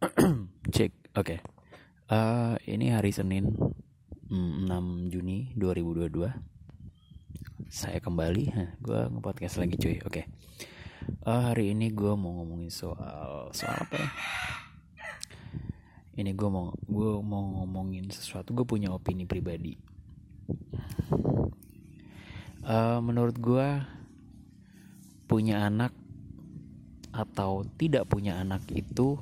Cek, oke. Eh, ini hari Senin mm, 6 Juni 2022. Saya kembali, gue nge-podcast lagi cuy. Oke. Eh, hari ini gue mau ngomongin soal soal apa ya? Ini gue mau gue mau ngomongin sesuatu. Gue punya opini pribadi. Eh, menurut gue punya anak atau tidak punya anak itu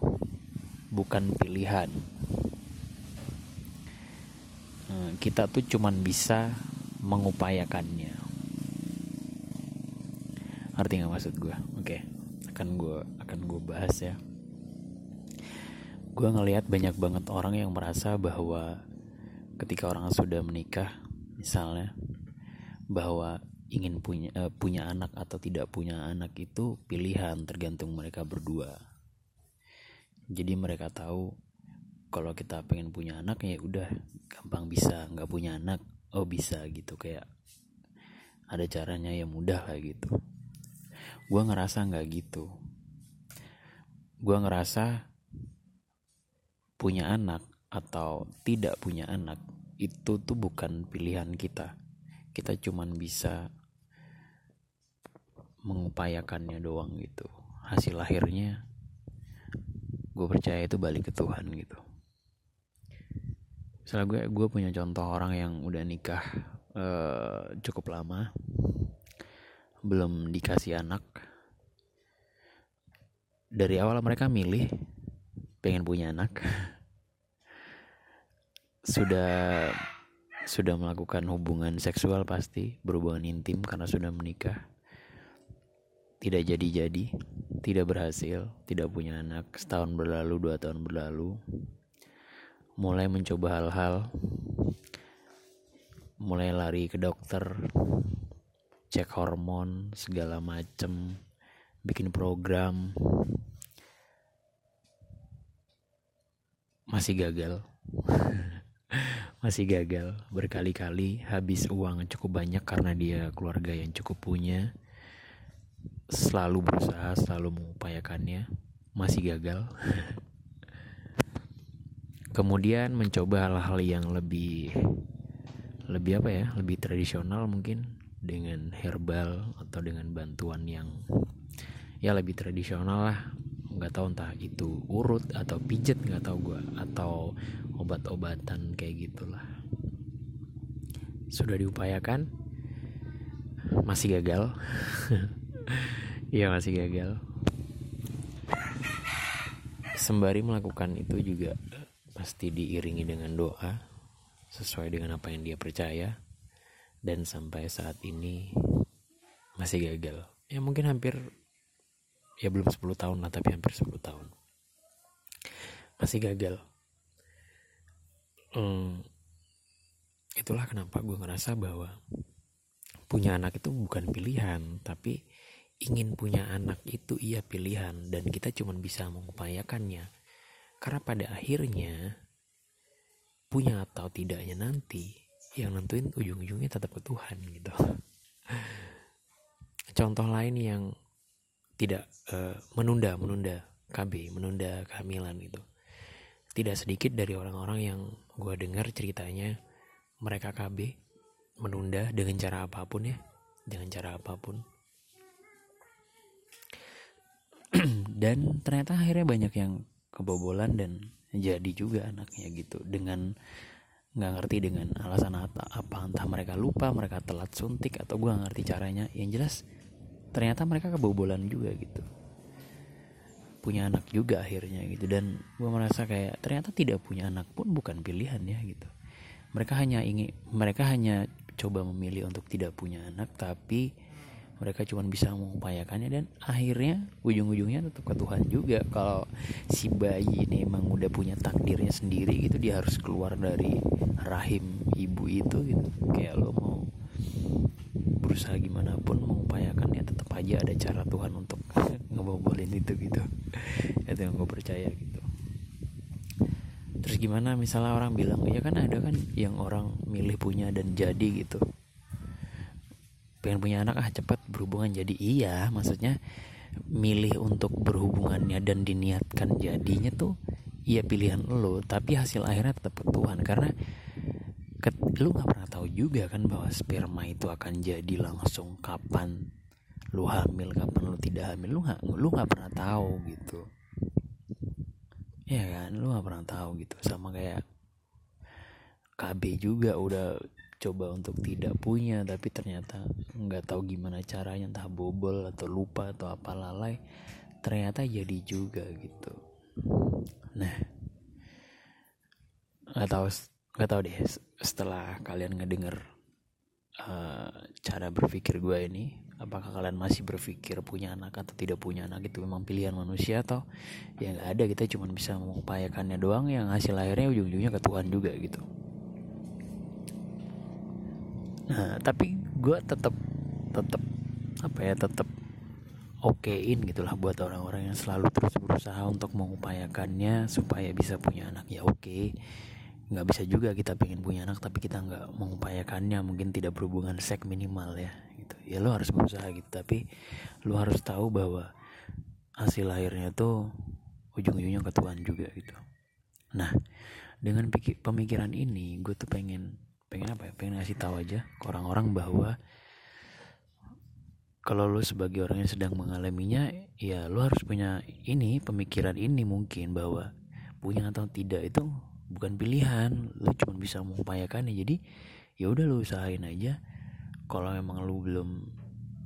bukan pilihan. Eh, Kita tuh cuman bisa mengupayakannya. Ngerti nggak maksud gue? Oke, akan gue akan gue bahas ya. Gue ngelihat banyak banget orang yang merasa bahwa ketika orang sudah menikah, misalnya, bahwa ingin punya eh, punya anak atau tidak punya anak itu pilihan tergantung mereka berdua jadi mereka tahu kalau kita pengen punya anak ya udah gampang bisa. Nggak punya anak oh bisa gitu. Kayak ada caranya yang mudah lah gitu. Gue ngerasa nggak gitu. Gue ngerasa punya anak atau tidak punya anak itu tuh bukan pilihan kita. Kita cuman bisa mengupayakannya doang gitu. Hasil akhirnya gue percaya itu balik ke Tuhan gitu. Misalnya gue gue punya contoh orang yang udah nikah eh, cukup lama belum dikasih anak. Dari awal mereka milih pengen punya anak. Sudah sudah melakukan hubungan seksual pasti berhubungan intim karena sudah menikah. Tidak jadi-jadi tidak berhasil tidak punya anak setahun berlalu dua tahun berlalu mulai mencoba hal-hal mulai lari ke dokter cek hormon segala macem bikin program masih gagal. Masih gagal berkali-kali habis uang cukup banyak karena dia keluarga yang cukup punya selalu berusaha selalu mengupayakannya masih gagal. Kemudian mencoba hal-hal yang lebih lebih apa ya lebih tradisional mungkin dengan herbal atau dengan bantuan yang ya lebih tradisional lah. Nggak tahu entah itu urut atau pijet nggak tahu gue atau obat-obatan kayak gitulah. Sudah diupayakan masih gagal Iya masih gagal. Sembari melakukan itu juga pasti diiringi dengan doa sesuai dengan apa yang dia percaya dan sampai saat ini masih gagal. Ya mungkin hampir ya belum 10 tahun lah tapi hampir 10 tahun. Masih gagal. Hmm, itulah kenapa gue ngerasa bahwa punya anak itu bukan pilihan tapi ingin punya anak itu iya pilihan dan kita cuma bisa mengupayakannya. Karena pada akhirnya punya atau tidaknya nanti yang nentuin ujung-ujungnya tetap ke Tuhan gitu. Contoh lain yang tidak eh, menunda menunda KB menunda kehamilan gitu. Tidak sedikit dari orang-orang yang gue dengar ceritanya mereka KB menunda dengan cara apa pun ya dengan cara apa pun dan ternyata akhirnya banyak yang kebobolan dan jadi juga anaknya gitu. Dengan nggak ngerti dengan alasan apa, entah mereka lupa mereka telat suntik atau gue ngerti caranya. Yang jelas ternyata mereka kebobolan juga gitu. Punya anak juga akhirnya gitu. Dan gue merasa kayak ternyata tidak punya anak pun bukan pilihan ya gitu. Mereka hanya ingin mereka hanya coba memilih untuk tidak punya anak tapi mereka cuma bisa mengupayakannya dan akhirnya ujung-ujungnya tetap ke Tuhan juga. Kalau si bayi ini emang udah punya takdirnya sendiri gitu dia harus keluar dari rahim ibu itu gitu. Kayak lo mau berusaha gimana pun mengupayakannya tetap aja ada cara Tuhan untuk ngebobolin itu gitu. Itu yang gue percaya gitu. Terus gimana misalnya orang bilang ya kan ada kan yang orang milih punya dan jadi gitu pengen punya anak ah cepat berhubungan. Jadi iya maksudnya milih untuk berhubungannya dan diniatkan jadinya tuh iya pilihan lo. Tapi hasil akhirnya tetap Tuhan. Karena ke, lu nggak pernah tahu juga kan bahwa sperma itu akan jadi langsung kapan lu hamil kapan lu tidak hamil. Lu nggak lu nggak pernah tahu gitu. Ya kan? Lu nggak pernah tahu gitu. Sama kayak KB juga udah coba untuk tidak punya tapi ternyata nggak tahu gimana caranya entah bobol atau lupa atau apa lalai ternyata jadi juga gitu. Nah nggak tahu nggak tahu deh setelah kalian ngedenger uh, cara berpikir gue ini apakah kalian masih berpikir punya anak atau tidak punya anak? Itu memang pilihan manusia atau ya nggak ada kita cuma bisa mengupayakannya doang yang hasil akhirnya ujung-ujungnya ke Tuhan juga gitu nah tapi gue tetap tetap apa ya tetap okein gitulah buat orang-orang yang selalu terus berusaha untuk mengupayakannya supaya bisa punya anak. Ya oke. Okay. nggak bisa juga kita pengen punya anak tapi kita nggak mengupayakannya. Mungkin tidak berhubungan seks minimal ya gitu. Ya lo harus berusaha gitu. Tapi lo harus tahu bahwa hasil akhirnya tuh ujung-ujungnya ke Tuhan juga gitu. Nah dengan pemikiran ini gue tuh pengen pengen apa ya? Pengen ngasih tahu aja ke orang-orang bahwa kalau lo sebagai orang yang sedang mengalaminya ya lo harus punya ini pemikiran ini mungkin bahwa punya atau tidak itu bukan pilihan. Lo cuma bisa mengupayakannya jadi ya udah lo usahain aja. Kalau memang lo belum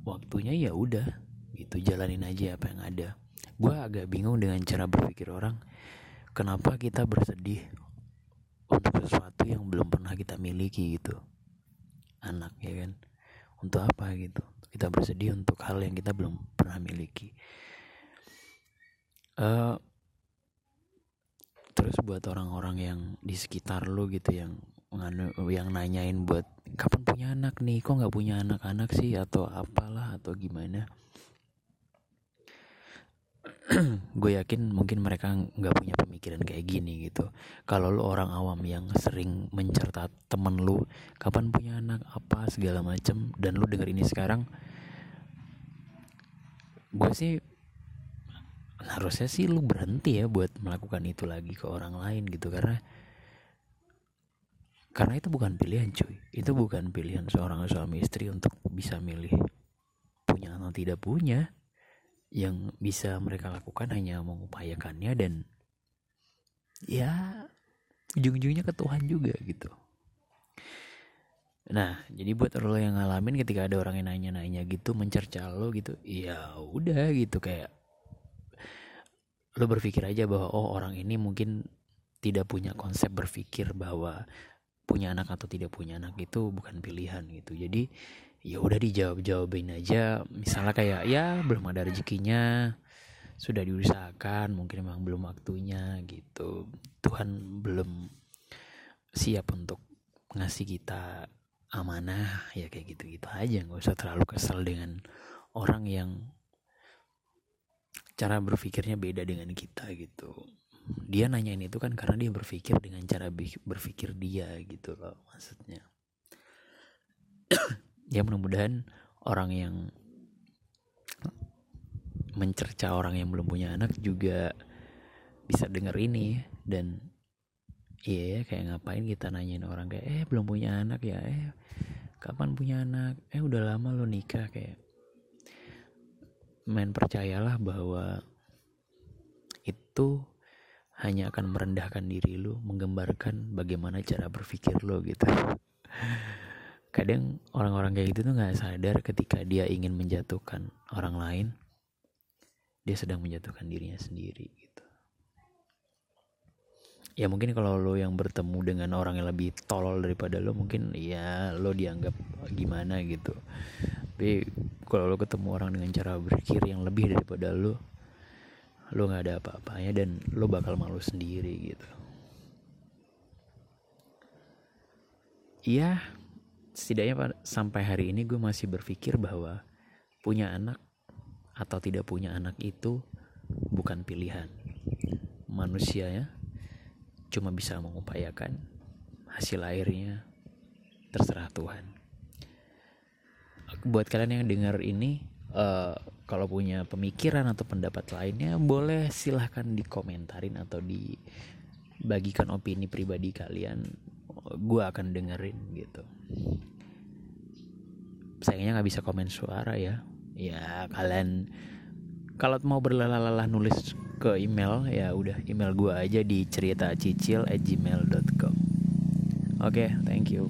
waktunya ya udah gitu jalanin aja apa yang ada. Gue agak bingung dengan cara berpikir orang. Kenapa kita bersedih untuk sesuatu belum pernah kita miliki gitu. Anak ya kan? Untuk apa gitu? Kita bersedih untuk hal yang kita belum pernah miliki. Uh, terus buat orang-orang yang di sekitar lo gitu yang yang nanyain buat kapan punya anak nih? Kok nggak punya anak-anak sih? Atau apalah? Atau gimana gue yakin mungkin mereka nggak punya pemikiran kayak gini gitu. Kalau lu orang awam yang sering mencerta temen lu kapan punya anak? Apa? segala macem dan lu denger ini sekarang gue sih harusnya sih lu berhenti ya buat melakukan itu lagi ke orang lain gitu. Karena karena itu bukan pilihan cuy. Itu bukan pilihan seorang suami istri untuk bisa milih punya atau tidak punya yang bisa mereka lakukan hanya mengupayakannya dan ya ujung-ujungnya ke Tuhan juga gitu. Nah jadi buat lo yang ngalamin ketika ada orang yang nanya-nanya gitu mencerca lo gitu ya udah gitu kayak lo berpikir aja bahwa oh orang ini mungkin tidak punya konsep berpikir bahwa punya anak atau tidak punya anak itu bukan pilihan gitu. Jadi ya udah dijawab jawabin aja. Misalnya kayak ya belum ada rezekinya sudah diusahakan mungkin memang belum waktunya gitu. Tuhan belum siap untuk ngasih kita amanah ya kayak gitu gitu aja. Nggak usah terlalu kesel dengan orang yang cara berpikirnya beda dengan kita gitu. Dia nanyain itu kan karena dia berpikir dengan cara berpikir dia gitu loh maksudnya ya mudah-mudahan orang yang mencerca orang yang belum punya anak juga bisa denger ini dan iya ya kayak ngapain kita nanyain orang kayak eh belum punya anak ya? Eh kapan punya anak? Eh udah lama lo nikah? Kayak main percayalah bahwa itu hanya akan merendahkan diri lo menggambarkan bagaimana cara berpikir lo gitu kadang orang-orang kayak gitu tuh nggak sadar ketika dia ingin menjatuhkan orang lain dia sedang menjatuhkan dirinya sendiri gitu. Ya mungkin kalau lo yang bertemu dengan orang yang lebih tolol daripada lo mungkin ya lo dianggap gimana gitu. Tapi kalau lo ketemu orang dengan cara berpikir yang lebih daripada lo lo nggak ada apa-apanya dan lo bakal malu sendiri gitu. Iya setidaknya sampai hari ini gue masih berpikir bahwa punya anak atau tidak punya anak itu bukan pilihan. Manusia ya cuma bisa mengupayakan hasil akhirnya terserah Tuhan. Buat kalian yang dengar ini uh, kalau punya pemikiran atau pendapat lainnya boleh silahkan dikomentarin atau dibagikan opini pribadi kalian. Gue akan dengerin gitu sayangnya nggak bisa komen suara ya. Ya kalian kalau mau berlelah-lelah nulis ke email ya udah email gue aja di cerita cicil gmail.com oke okay, thank you